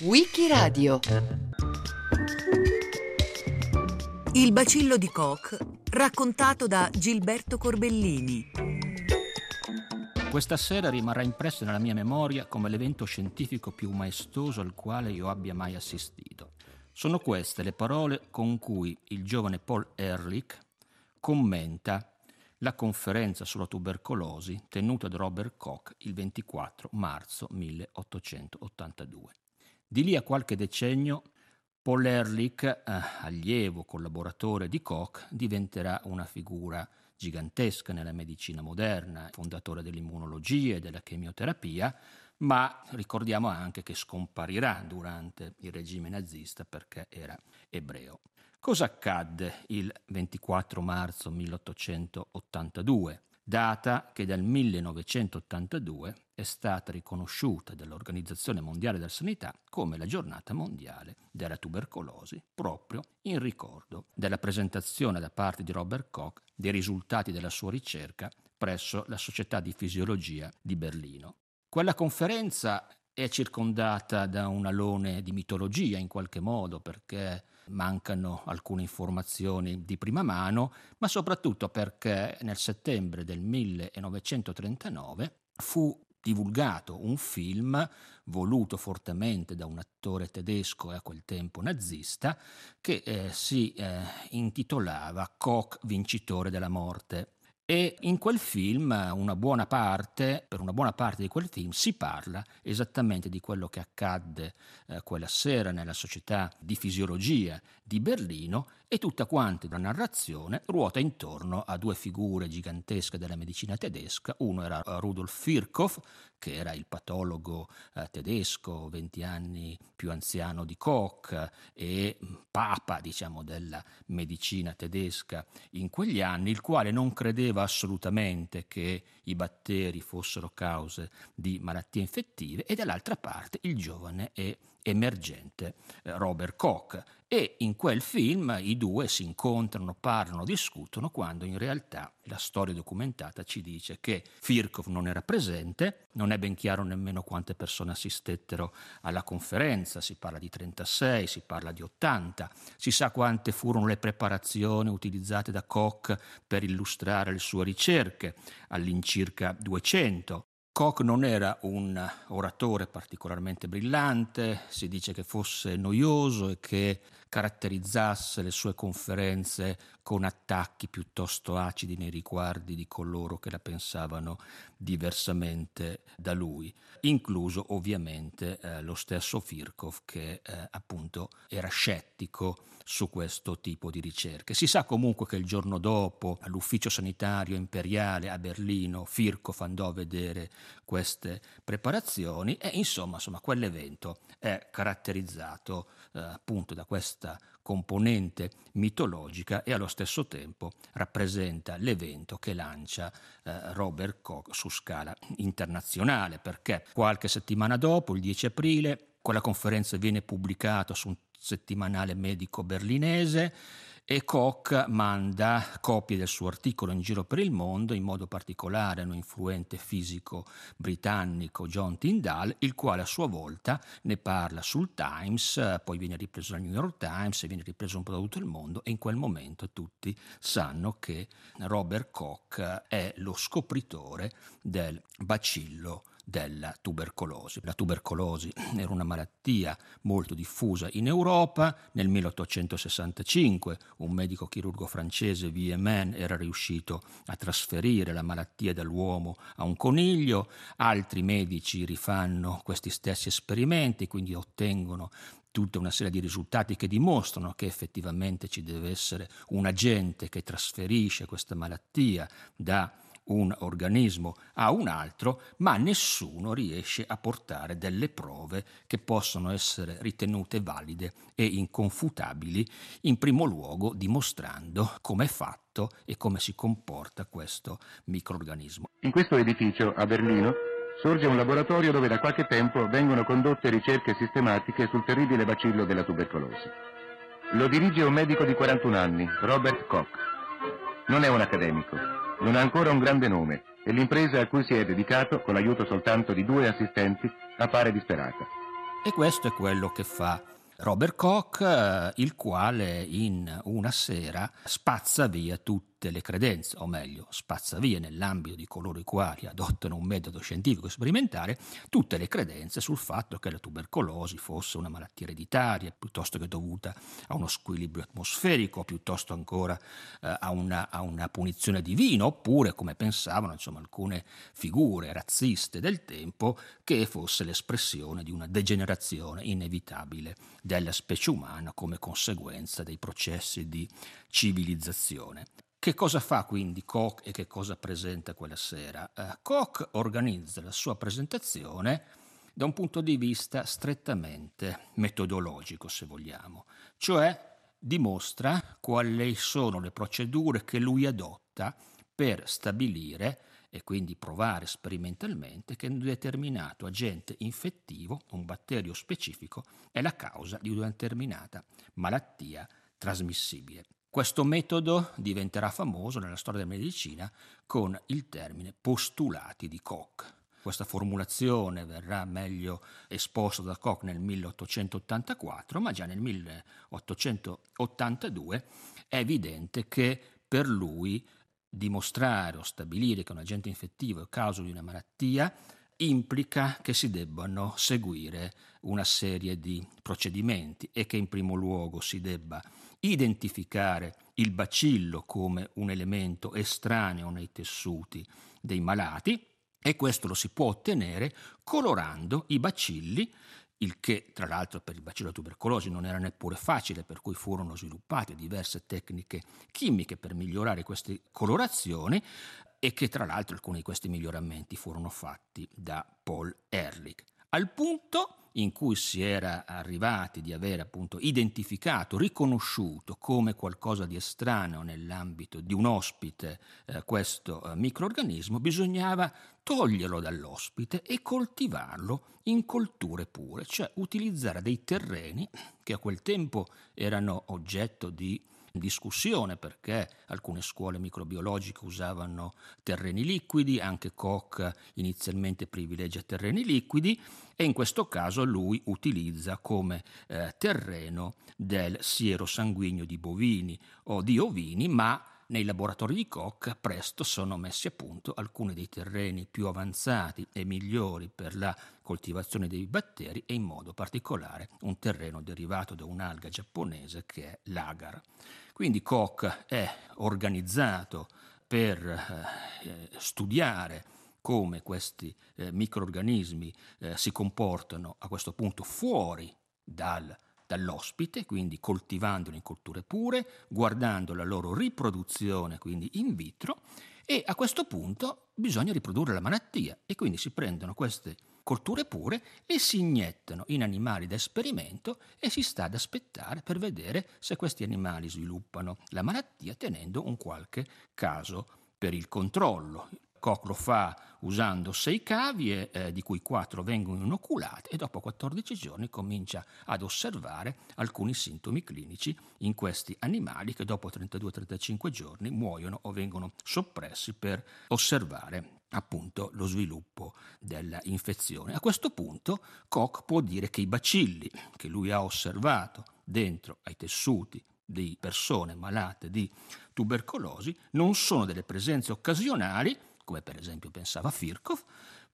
Wikiradio Il bacillo di Koch raccontato da Gilberto Corbellini Questa sera rimarrà impresso nella mia memoria come l'evento scientifico più maestoso al quale io abbia mai assistito. Sono queste le parole con cui il giovane Paul Ehrlich commenta la conferenza sulla tubercolosi tenuta da Robert Koch il 24 marzo 1882. Di lì a qualche decennio Paul Ehrlich, eh, allievo collaboratore di Koch, diventerà una figura gigantesca nella medicina moderna, fondatore dell'immunologia e della chemioterapia, ma ricordiamo anche che scomparirà durante il regime nazista perché era ebreo. Cosa accadde il 24 marzo 1882? data che dal 1982 è stata riconosciuta dall'Organizzazione Mondiale della Sanità come la giornata mondiale della tubercolosi, proprio in ricordo della presentazione da parte di Robert Koch dei risultati della sua ricerca presso la Società di Fisiologia di Berlino. Quella conferenza è circondata da un alone di mitologia in qualche modo perché mancano alcune informazioni di prima mano, ma soprattutto perché nel settembre del 1939 fu divulgato un film voluto fortemente da un attore tedesco e a quel tempo nazista che eh, si eh, intitolava Koch vincitore della morte e in quel film, una buona parte, per una buona parte di quel film, si parla esattamente di quello che accadde eh, quella sera nella società di fisiologia di Berlino e tutta quanta la narrazione ruota intorno a due figure gigantesche della medicina tedesca. Uno era Rudolf Virchow, che era il patologo eh, tedesco, 20 anni più anziano di Koch e papa, diciamo, della medicina tedesca in quegli anni, il quale non credeva assolutamente che i batteri fossero cause di malattie infettive, e dall'altra parte il giovane e emergente eh, Robert Koch e in quel film i due si incontrano, parlano, discutono, quando in realtà la storia documentata ci dice che Firkov non era presente, non è ben chiaro nemmeno quante persone assistettero alla conferenza, si parla di 36, si parla di 80, si sa quante furono le preparazioni utilizzate da Koch per illustrare le sue ricerche, all'incirca 200. Koch non era un oratore particolarmente brillante, si dice che fosse noioso e che caratterizzasse le sue conferenze con attacchi piuttosto acidi nei riguardi di coloro che la pensavano diversamente da lui, incluso ovviamente eh, lo stesso Firkov che eh, appunto era scettico su questo tipo di ricerche. Si sa comunque che il giorno dopo all'ufficio sanitario imperiale a Berlino Firkov andò a vedere queste preparazioni e insomma, insomma quell'evento è caratterizzato eh, appunto da questa componente mitologica e allo stesso tempo rappresenta l'evento che lancia eh, Robert Koch su scala internazionale perché qualche settimana dopo, il 10 aprile, quella conferenza viene pubblicata su un settimanale medico berlinese e Koch manda copie del suo articolo in giro per il mondo, in modo particolare a un influente fisico britannico John Tyndall, il quale a sua volta ne parla sul Times, poi viene ripreso dal New York Times e viene ripreso un po' da tutto il mondo e in quel momento tutti sanno che Robert Koch è lo scopritore del bacillo della tubercolosi. La tubercolosi era una malattia molto diffusa in Europa. Nel 1865 un medico chirurgo francese, Vieman, era riuscito a trasferire la malattia dall'uomo a un coniglio. Altri medici rifanno questi stessi esperimenti, quindi ottengono tutta una serie di risultati che dimostrano che effettivamente ci deve essere un agente che trasferisce questa malattia da un organismo a un altro, ma nessuno riesce a portare delle prove che possono essere ritenute valide e inconfutabili, in primo luogo dimostrando come è fatto e come si comporta questo microorganismo. In questo edificio a Berlino sorge un laboratorio dove da qualche tempo vengono condotte ricerche sistematiche sul terribile bacillo della tubercolosi. Lo dirige un medico di 41 anni, Robert Koch. Non è un accademico, non ha ancora un grande nome e l'impresa a cui si è dedicato, con l'aiuto soltanto di due assistenti, appare disperata. E questo è quello che fa Robert Koch, eh, il quale in una sera spazza via tutti tutte le credenze, o meglio, spazza via nell'ambito di coloro i quali adottano un metodo scientifico sperimentale, tutte le credenze sul fatto che la tubercolosi fosse una malattia ereditaria, piuttosto che dovuta a uno squilibrio atmosferico, piuttosto ancora eh, a, una, a, una, punizione divina, oppure, come pensavano insomma, alcune figure razziste del tempo, che fosse l'espressione di una degenerazione inevitabile della specie umana come conseguenza dei processi di civilizzazione. Che cosa fa quindi Koch e che cosa presenta quella sera? Uh, Koch organizza la sua presentazione da un punto di vista strettamente metodologico, se vogliamo, cioè dimostra quali sono le procedure che lui adotta per stabilire e quindi provare sperimentalmente che un determinato agente infettivo, un batterio specifico, è la causa di una determinata malattia trasmissibile. Questo metodo diventerà famoso nella storia della medicina con il termine postulati di Koch. Questa formulazione verrà meglio esposta da Koch nel 1884, ma già nel 1882 è evidente che per lui dimostrare o stabilire che un agente infettivo è causa di una malattia implica che si debbano seguire una serie di procedimenti e che in primo luogo si debba identificare il bacillo come un elemento estraneo nei tessuti dei malati e questo lo si può ottenere colorando i bacilli il che tra l'altro per il bacillo tubercolosi non era neppure facile, per cui furono sviluppate diverse tecniche chimiche per migliorare queste colorazioni e che tra l'altro alcuni di questi miglioramenti furono fatti da Paul Ehrlich. Al punto in cui si era arrivati di aver appunto identificato, riconosciuto come qualcosa di estraneo nell'ambito di un ospite eh, questo eh, microorganismo, bisognava toglierlo dall'ospite e coltivarlo in colture pure, cioè utilizzare dei terreni che a quel tempo erano oggetto di discussione perché alcune scuole microbiologiche usavano terreni liquidi, anche Koch inizialmente privilegia terreni liquidi e in questo caso lui utilizza come eh, terreno del siero sanguigno di bovini o di ovini, ma nei laboratori di Koch presto sono messi a punto alcuni dei terreni più avanzati e migliori per la coltivazione dei batteri e in modo particolare un terreno derivato da un'alga giapponese che è l'agar. Quindi Koch è organizzato per eh, studiare come questi eh, microorganismi eh, si comportano a questo punto fuori dal, dall'ospite, quindi coltivandoli in culture pure, guardando la loro riproduzione, quindi in vitro, e a questo punto bisogna riprodurre la malattia. E quindi si prendono queste colture pure le si iniettano in animali da esperimento e si sta ad aspettare per vedere se questi animali sviluppano la malattia tenendo un qualche caso per il controllo. Koch lo fa usando sei cavie, eh, di cui quattro vengono inoculate e dopo 14 giorni comincia ad osservare alcuni sintomi clinici in questi animali che dopo 32-35 giorni muoiono o vengono soppressi per osservare appunto lo sviluppo dell'infezione. A questo punto Koch può dire che i bacilli che lui ha osservato dentro ai tessuti di persone malate di tubercolosi non sono delle presenze occasionali come per esempio pensava Firkov,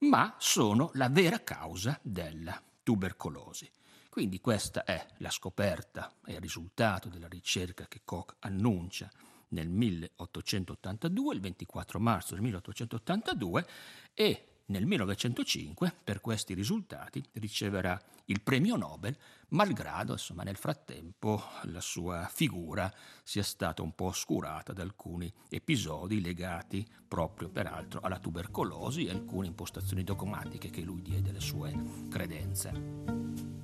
ma sono la vera causa della tubercolosi. Quindi questa è la scoperta e il risultato della ricerca che Koch annuncia nel 1882, il 24 marzo del 1882, e nel 1905 per questi risultati riceverà il premio Nobel, malgrado insomma, nel frattempo la sua figura sia stata un po' oscurata da alcuni episodi legati proprio peraltro alla tubercolosi e alcune impostazioni dogmatiche che lui diede alle sue credenze.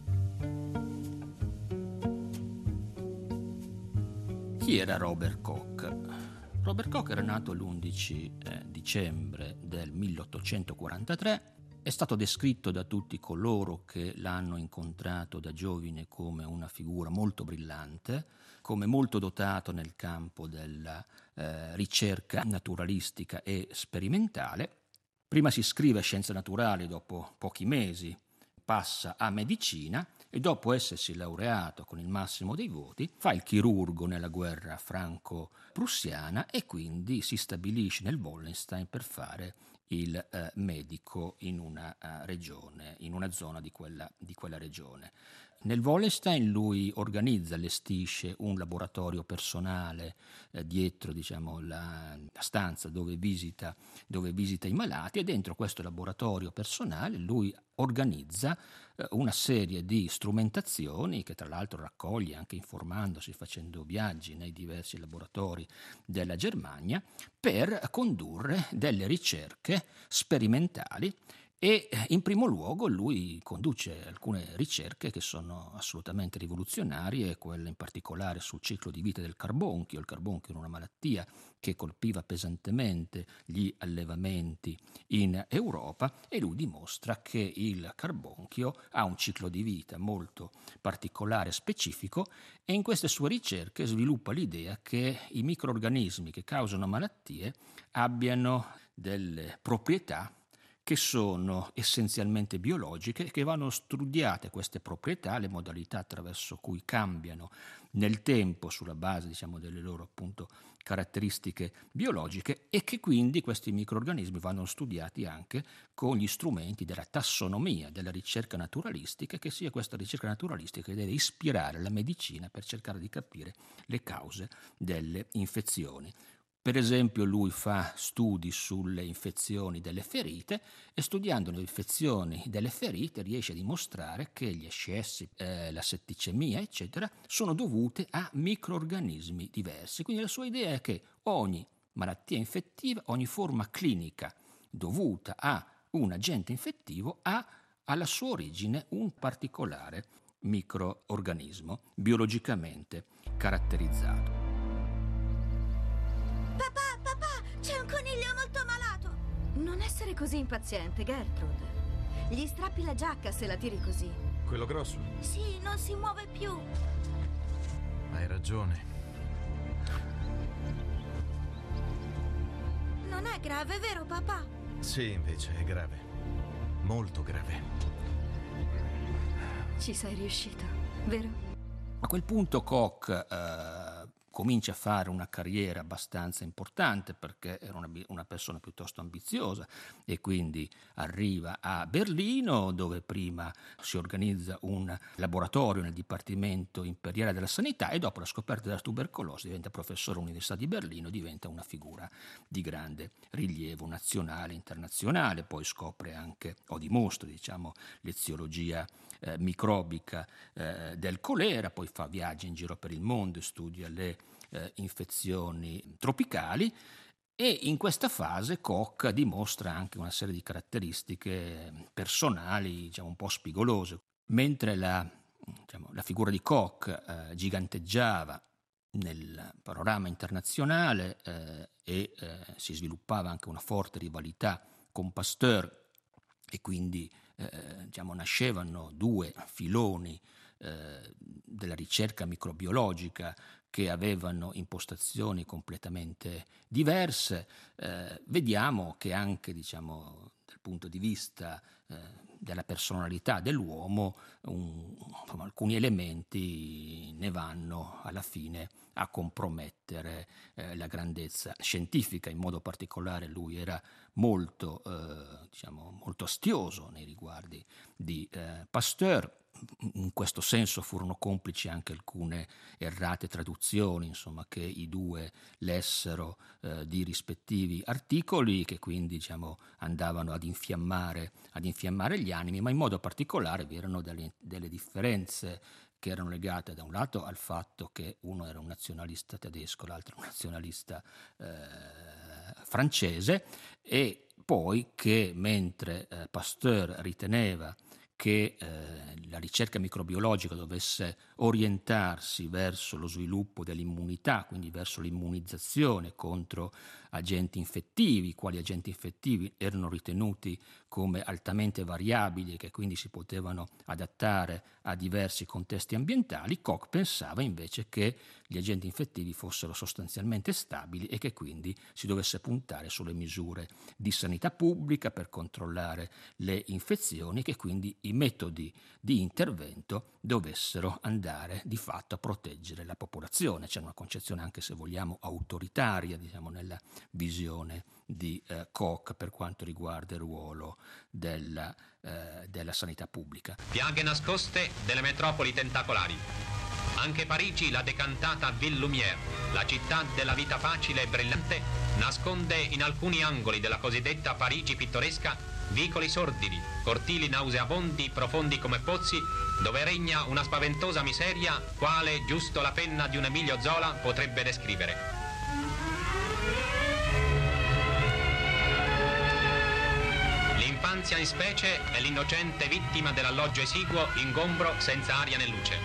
Chi era Robert Koch? Robert Koch era nato l'11 eh, dicembre del 1843, è stato descritto da tutti coloro che l'hanno incontrato da giovane come una figura molto brillante, come molto dotato nel campo della eh, ricerca naturalistica e sperimentale. Prima si iscrive a scienze naturali dopo pochi mesi passa a medicina e dopo essersi laureato con il massimo dei voti fa il chirurgo nella guerra franco-prussiana e quindi si stabilisce nel Wallenstein per fare il eh, medico in una uh, regione, in una zona di quella, di quella regione. Nel Wallenstein lui organizza, allestisce un laboratorio personale eh, dietro diciamo, la, la, stanza dove visita, dove visita, i malati e dentro questo laboratorio personale lui organizza eh, una serie di strumentazioni che tra l'altro raccoglie anche informandosi, facendo viaggi nei diversi laboratori della Germania per condurre delle ricerche sperimentali e in primo luogo lui conduce alcune ricerche che sono assolutamente rivoluzionarie, quelle in particolare sul ciclo di vita del carbonchio. Il carbonchio era una malattia che colpiva pesantemente gli allevamenti in Europa e lui dimostra che il carbonchio ha un ciclo di vita molto particolare e specifico e in queste sue ricerche sviluppa l'idea che i microorganismi che causano malattie abbiano delle proprietà che sono essenzialmente biologiche, che vanno studiate queste proprietà, le modalità attraverso cui cambiano nel tempo sulla base diciamo, delle loro appunto, caratteristiche biologiche e che quindi questi microorganismi vanno studiati anche con gli strumenti della tassonomia, della ricerca naturalistica, che sia questa ricerca naturalistica che deve ispirare la medicina per cercare di capire le cause delle infezioni. Per esempio lui fa studi sulle infezioni delle ferite e studiando le infezioni delle ferite riesce a dimostrare che gli ascessi, eh, la setticemia, eccetera, sono dovute a microorganismi diversi. Quindi la sua idea è che ogni malattia infettiva, ogni forma clinica dovuta a un agente infettivo ha alla sua origine un particolare microorganismo biologicamente caratterizzato. Papà, papà, c'è un coniglio molto malato. Non essere così impaziente, Gertrude. Gli strappi la giacca se la tiri così. Quello grosso? Sì, non si muove più. Hai ragione. Non è grave, vero papà? Sì, invece è grave. Molto grave. Ci sei riuscito, vero? A quel punto Koch eh, comincia a fare una carriera abbastanza importante perché era una, una, persona piuttosto ambiziosa e quindi arriva a Berlino dove prima si organizza un laboratorio nel Dipartimento Imperiale della Sanità e dopo la scoperta della tubercolosi diventa professore all'Università di Berlino, diventa una figura di grande rilievo nazionale e internazionale, poi scopre anche o dimostra diciamo, l'eziologia eh, microbica eh, del colera, poi fa viaggi in giro per il mondo e studia le eh, infezioni tropicali e in questa fase Koch dimostra anche una serie di caratteristiche personali diciamo, un po' spigolose. Mentre la, diciamo, la figura di Koch eh, giganteggiava nel panorama internazionale eh, e eh, si sviluppava anche una forte rivalità con Pasteur e quindi eh, diciamo, nascevano due filoni eh, della ricerca microbiologica che avevano impostazioni completamente diverse, eh, vediamo che anche diciamo, dal punto di vista eh, della personalità dell'uomo un, insomma, alcuni elementi ne vanno alla fine a compromettere eh, la grandezza scientifica, in modo particolare lui era molto, eh, diciamo, molto astioso nei riguardi di eh, Pasteur, in questo senso furono complici anche alcune errate traduzioni insomma, che i due lessero eh, di rispettivi articoli che quindi diciamo, andavano ad infiammare, ad infiammare, gli animi, ma in modo particolare vi erano delle, delle differenze che erano legate da un lato al fatto che uno era un nazionalista tedesco, l'altro un nazionalista eh, francese e poi che mentre eh, Pasteur riteneva che eh, la ricerca microbiologica dovesse orientarsi verso lo sviluppo dell'immunità, quindi verso l'immunizzazione contro agenti infettivi, quali agenti infettivi erano ritenuti come altamente variabili e che quindi si potevano adattare a diversi contesti ambientali, Koch pensava invece che gli agenti infettivi fossero sostanzialmente stabili e che quindi si dovesse puntare sulle misure di sanità pubblica per controllare le infezioni e che quindi i metodi di intervento dovessero andare di fatto a proteggere la popolazione. C'è una concezione anche se vogliamo autoritaria diciamo, nella visione di eh, Koch per quanto riguarda il ruolo della, eh, della sanità pubblica. Piaghe nascoste delle metropoli tentacolari. Anche Parigi, la decantata Ville Lumière, la città della vita facile e brillante, nasconde in alcuni angoli della cosiddetta Parigi pittoresca vicoli sordidi, cortili nauseabondi, profondi come pozzi, dove regna una spaventosa miseria, quale giusto la penna di un Emilio Zola potrebbe descrivere. L'infanzia in specie è l'innocente vittima dell'alloggio esiguo, ingombro, senza aria né luce.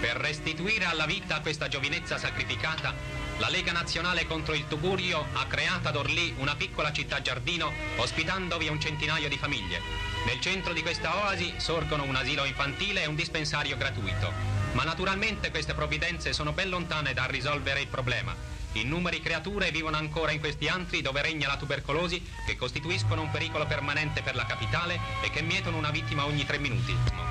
Per restituire alla vita questa giovinezza sacrificata, la Lega Nazionale contro il Tugurio ha creato ad Orlì una piccola città giardino ospitandovi un centinaio di famiglie. Nel centro di questa oasi sorgono un asilo infantile e un dispensario gratuito. Ma naturalmente queste provvidenze sono ben lontane dal risolvere il problema. Innumeri creature vivono ancora in questi antri dove regna la tubercolosi che costituiscono un pericolo permanente per la capitale e che mietono una vittima ogni tre minuti.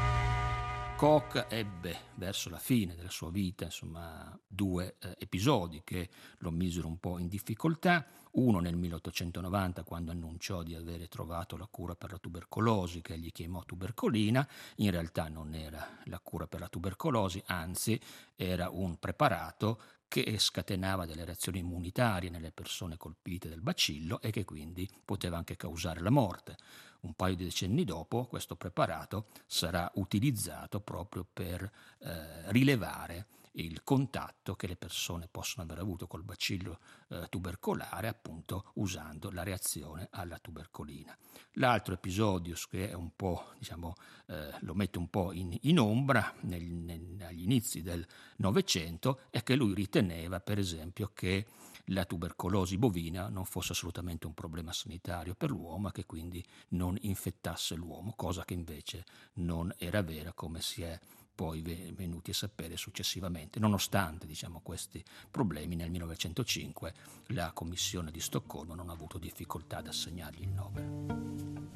Koch ebbe verso la fine della sua vita insomma, due eh, episodi che lo misero un po' in difficoltà. Uno nel 1890 quando annunciò di avere trovato la cura per la tubercolosi che egli chiamò tubercolina, in realtà non era la cura per la tubercolosi, anzi era un preparato che scatenava delle reazioni immunitarie nelle persone colpite dal bacillo e che quindi poteva anche causare la morte. Un paio di decenni dopo questo preparato sarà utilizzato proprio per eh, rilevare il contatto che le persone possono aver avuto col bacillo eh, tubercolare, appunto usando la reazione alla tubercolina. L'altro episodio che è un po', diciamo, eh, lo mette un po' in, in ombra nel, nel, agli inizi del Novecento è che lui riteneva, per esempio, che la tubercolosi bovina non fosse assolutamente un problema sanitario per l'uomo e che quindi non infettasse l'uomo, cosa che invece non era vera come si è poi venuti a sapere successivamente. Nonostante diciamo, questi problemi, nel 1905 la Commissione di Stoccolma non ha avuto difficoltà ad assegnargli il Nobel.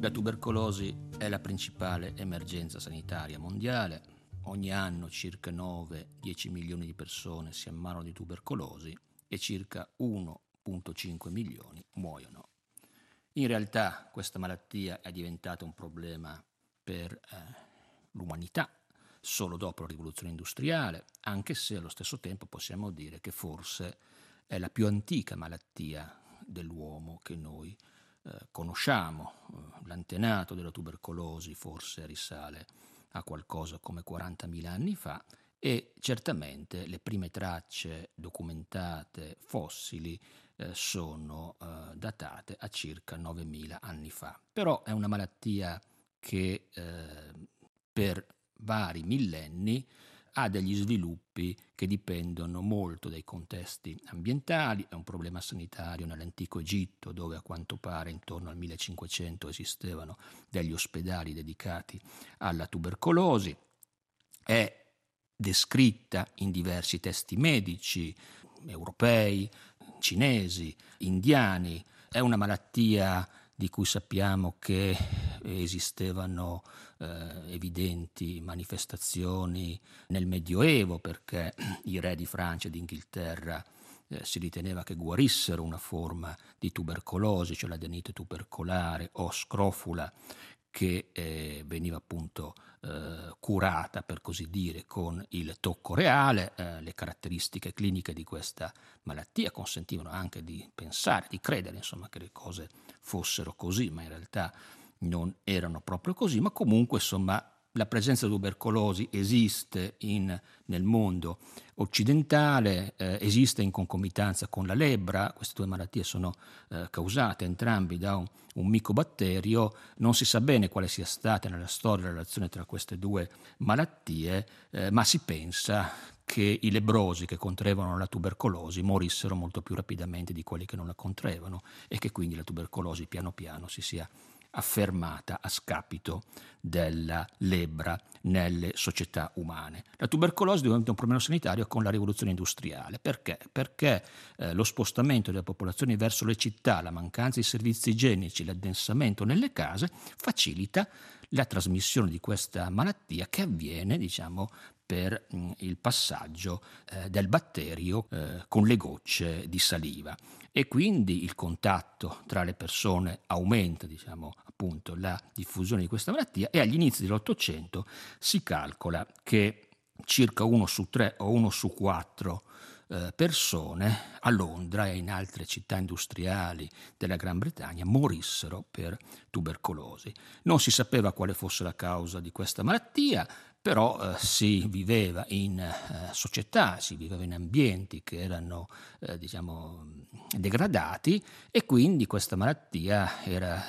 La tubercolosi è la principale emergenza sanitaria mondiale. Ogni anno circa 9-10 milioni di persone si ammalano di tubercolosi e circa 1,5 milioni muoiono. In realtà questa malattia è diventata un problema per eh, l'umanità solo dopo la rivoluzione industriale, anche se allo stesso tempo possiamo dire che forse è la più antica malattia dell'uomo che noi eh, conosciamo. L'antenato della tubercolosi forse risale a qualcosa come 40.000 anni fa e certamente le prime tracce documentate fossili eh, sono eh, datate a circa 9.000 anni fa. Però è una malattia che eh, per vari millenni ha degli sviluppi che dipendono molto dai contesti ambientali, è un problema sanitario nell'antico Egitto dove a quanto pare intorno al 1500 esistevano degli ospedali dedicati alla tubercolosi, è descritta in diversi testi medici europei, cinesi, indiani, è una malattia di cui sappiamo che esistevano eh, evidenti manifestazioni nel Medioevo perché i re di Francia e d'Inghilterra eh, si riteneva che guarissero una forma di tubercolosi, cioè l'adenite tubercolare o scrofula che eh, veniva appunto eh, curata, per così dire, con il tocco reale. Eh, le caratteristiche cliniche di questa malattia consentivano anche di pensare, di credere, insomma, che le cose fossero così, ma in realtà non erano proprio così, ma comunque, insomma, la presenza di tubercolosi esiste in, nel mondo occidentale, eh, esiste in concomitanza con la lebbra, queste due malattie sono eh, causate entrambi da un, un, micobatterio, non si sa bene quale sia stata nella storia la relazione tra queste due malattie, eh, ma si pensa che i lebrosi che contraevano la tubercolosi morissero molto più rapidamente di quelli che non la contraevano e che quindi la tubercolosi piano piano si sia affermata a scapito della lebbra nelle società umane. La tubercolosi diventa un problema sanitario con la rivoluzione industriale. Perché? Perché eh, lo spostamento delle popolazioni verso le città, la mancanza di servizi igienici, l'addensamento nelle case facilita la trasmissione di questa malattia che avviene diciamo, per mh, il passaggio eh, del batterio eh, con le gocce di saliva e quindi il contatto tra le persone aumenta diciamo, appunto, la diffusione di questa malattia e agli inizi dell'Ottocento si calcola che circa uno su tre o uno su quattro eh, persone a Londra e in altre città industriali della Gran Bretagna morissero per tubercolosi. Non si sapeva quale fosse la causa di questa malattia, però eh, si viveva in eh, società, si viveva in ambienti che erano eh, diciamo, degradati e quindi questa malattia era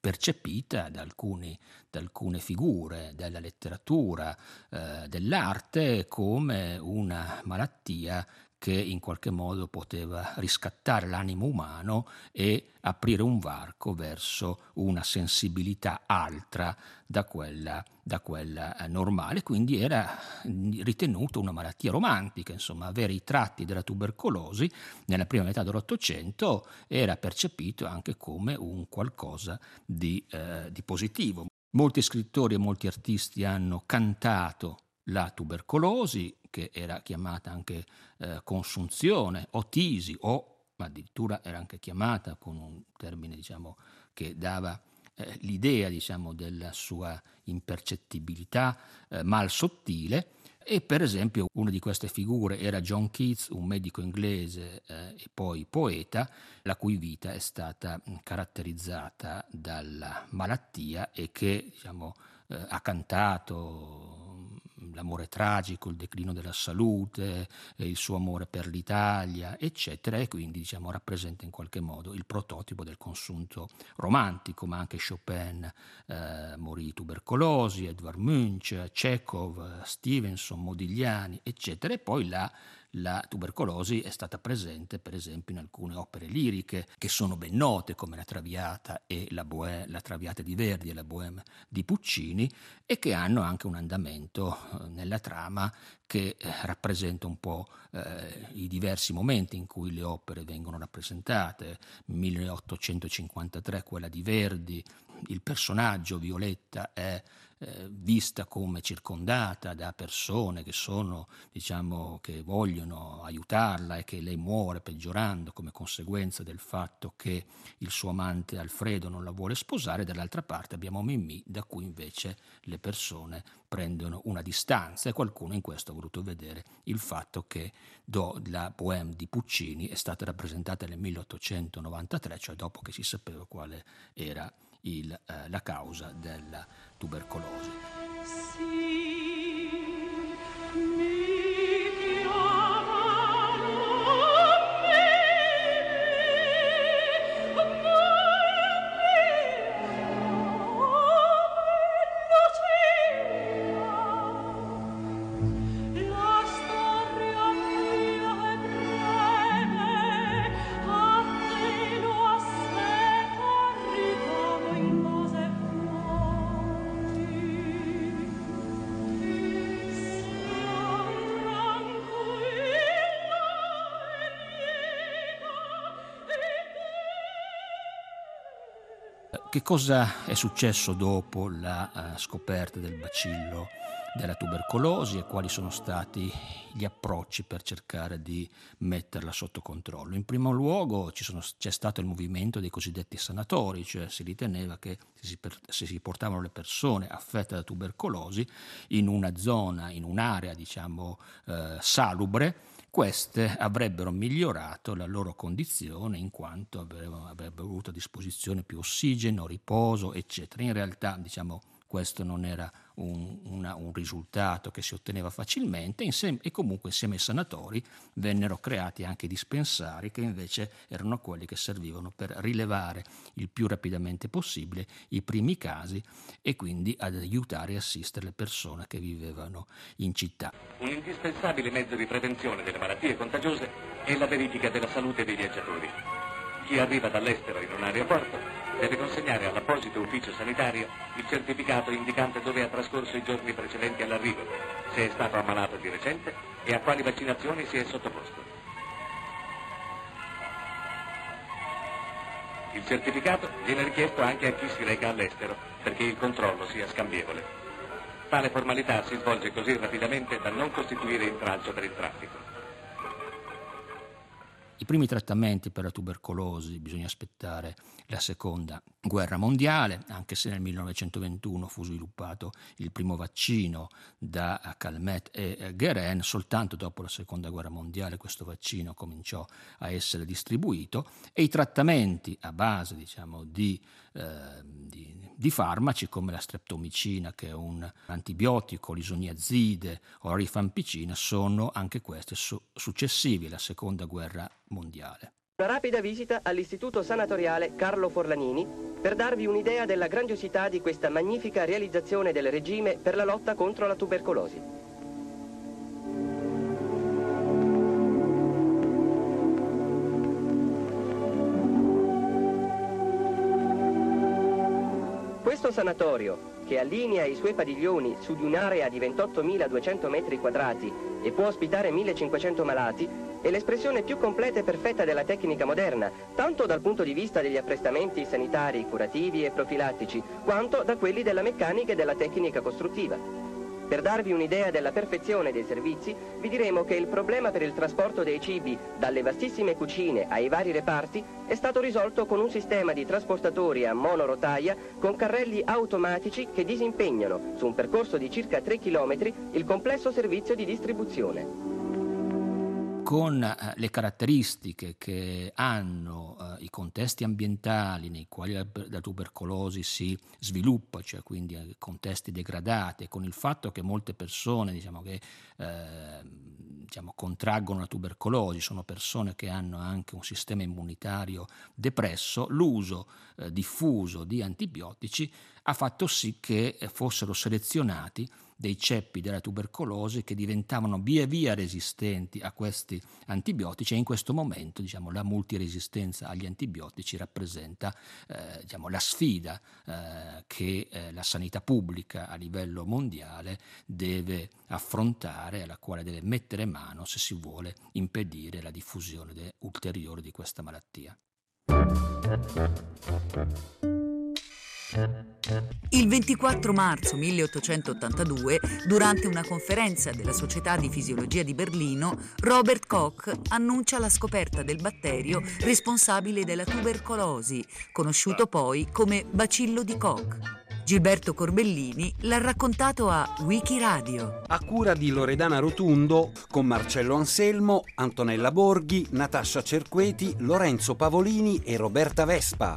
percepita da, alcuni, da alcune figure della letteratura, eh, dell'arte come una malattia che in qualche modo poteva riscattare l'animo umano e aprire un varco verso una sensibilità altra da quella, da quella eh, normale, quindi era ritenuto una malattia romantica, insomma avere i tratti della tubercolosi nella prima metà dell'Ottocento era percepito anche come un qualcosa di, eh, di positivo. Molti scrittori e molti artisti hanno cantato la tubercolosi, che era chiamata anche eh, consunzione o tisi o addirittura era anche chiamata con un termine diciamo, che dava eh, l'idea diciamo, della sua impercettibilità eh, mal sottile. E per esempio una di queste figure era John Keats, un medico inglese eh, e poi poeta, la cui vita è stata caratterizzata dalla malattia e che diciamo, eh, ha cantato l'amore tragico, il declino della salute, il suo amore per l'Italia, eccetera, e quindi diciamo, rappresenta in qualche modo il prototipo del consunto romantico, ma anche Chopin eh, morì di tubercolosi, Edvard Munch, Chekhov, Stevenson, Modigliani, eccetera, e poi la la tubercolosi è stata presente per esempio in alcune opere liriche che sono ben note come la Traviata e la, Bohème, la Traviata di Verdi e la Bohème di Puccini e che hanno anche un andamento eh, nella trama che eh, rappresenta un po' eh, i diversi momenti in cui le opere vengono rappresentate. 1853 quella di Verdi, il personaggio Violetta è eh, vista come circondata da persone che sono, diciamo, che vogliono aiutarla e che lei muore peggiorando come conseguenza del fatto che il suo amante Alfredo non la vuole sposare, dall'altra parte abbiamo Mimì da cui invece le persone prendono una distanza. E qualcuno in questo ha voluto vedere il fatto che do, la Bohème di Puccini è stata rappresentata nel 1893, cioè dopo che si sapeva quale era il, eh, la causa della tubercolosi. Sì. Che cosa è successo dopo la uh, scoperta del bacillo della tubercolosi e quali sono stati gli approcci per cercare di metterla sotto controllo? In primo luogo sono, c'è stato il movimento dei cosiddetti sanatori, cioè si riteneva che se si, per, se si portavano le persone affette da tubercolosi in una zona, in un'area diciamo uh, salubre, queste avrebbero migliorato la loro condizione in quanto avrebbero, avrebbero avuto a disposizione più ossigeno, riposo, eccetera. In realtà, diciamo, questo non era un, una, un, risultato che si otteneva facilmente insieme, e comunque insieme ai sanatori vennero creati anche dispensari che invece erano quelli che servivano per rilevare il più rapidamente possibile i primi casi e quindi ad aiutare e assistere le persone che vivevano in città. Un indispensabile mezzo di prevenzione delle malattie contagiose è la verifica della salute dei viaggiatori. Chi arriva dall'estero in un aeroporto deve consegnare all'apposito ufficio sanitario il certificato indicante dove ha trascorso i giorni precedenti all'arrivo, se è stato ammalato di recente e a quali vaccinazioni si è sottoposto. Il certificato viene richiesto anche a chi si reca all'estero perché il controllo sia scambievole. Tale formalità si svolge così rapidamente da non costituire intralcio per il traffico. I primi trattamenti per la tubercolosi bisogna aspettare la seconda guerra mondiale, anche se nel 1921 fu sviluppato il primo vaccino da Calmet e Guerin, soltanto dopo la seconda guerra mondiale questo vaccino cominciò a essere distribuito e i trattamenti a base diciamo, di, eh, di di farmaci come la streptomicina, che è un antibiotico, l'isoniazide o la rifampicina, sono anche queste su- successivi alla seconda guerra mondiale. Una rapida visita all'Istituto Sanatoriale Carlo Forlanini per darvi un'idea della grandiosità di questa magnifica realizzazione del regime per la lotta contro la tubercolosi. Sanatorio, che allinea i suoi padiglioni su di un'area di 28.200 metri quadrati e può ospitare 1.500 malati, è l'espressione più completa e perfetta della tecnica moderna, tanto dal punto di vista degli apprestamenti sanitari, curativi e profilattici, quanto da quelli della meccanica e della tecnica costruttiva. Per darvi un'idea della perfezione dei servizi, vi diremo che il problema per il trasporto dei cibi dalle vastissime cucine ai vari reparti è stato risolto con un sistema di trasportatori a monorotaia con carrelli automatici che disimpegnano, su un percorso di circa 3 km, il complesso servizio di distribuzione con eh, le caratteristiche che hanno eh, i contesti ambientali nei quali la, la, tubercolosi si sviluppa, cioè quindi eh, contesti degradati, con il fatto che molte persone diciamo, che eh, diciamo, contraggono la tubercolosi sono persone che hanno anche un sistema immunitario depresso, l'uso eh, diffuso di antibiotici ha fatto sì che fossero selezionati dei ceppi della tubercolosi che diventavano via via resistenti a questi antibiotici e in questo momento diciamo, la multiresistenza agli antibiotici rappresenta eh, diciamo, la sfida eh, che eh, la sanità pubblica a livello mondiale deve affrontare, alla quale deve mettere mano se si vuole impedire la diffusione de- ulteriore di questa malattia. Il 24 marzo 1882, durante una conferenza della Società di Fisiologia di Berlino, Robert Koch annuncia la scoperta del batterio responsabile della tubercolosi, conosciuto poi come bacillo di Koch. Gilberto Corbellini l'ha raccontato a Wikiradio. A cura di Loredana Rotundo, con Marcello Anselmo, Antonella Borghi, Natascia Cerqueti, Lorenzo Pavolini e Roberta Vespa.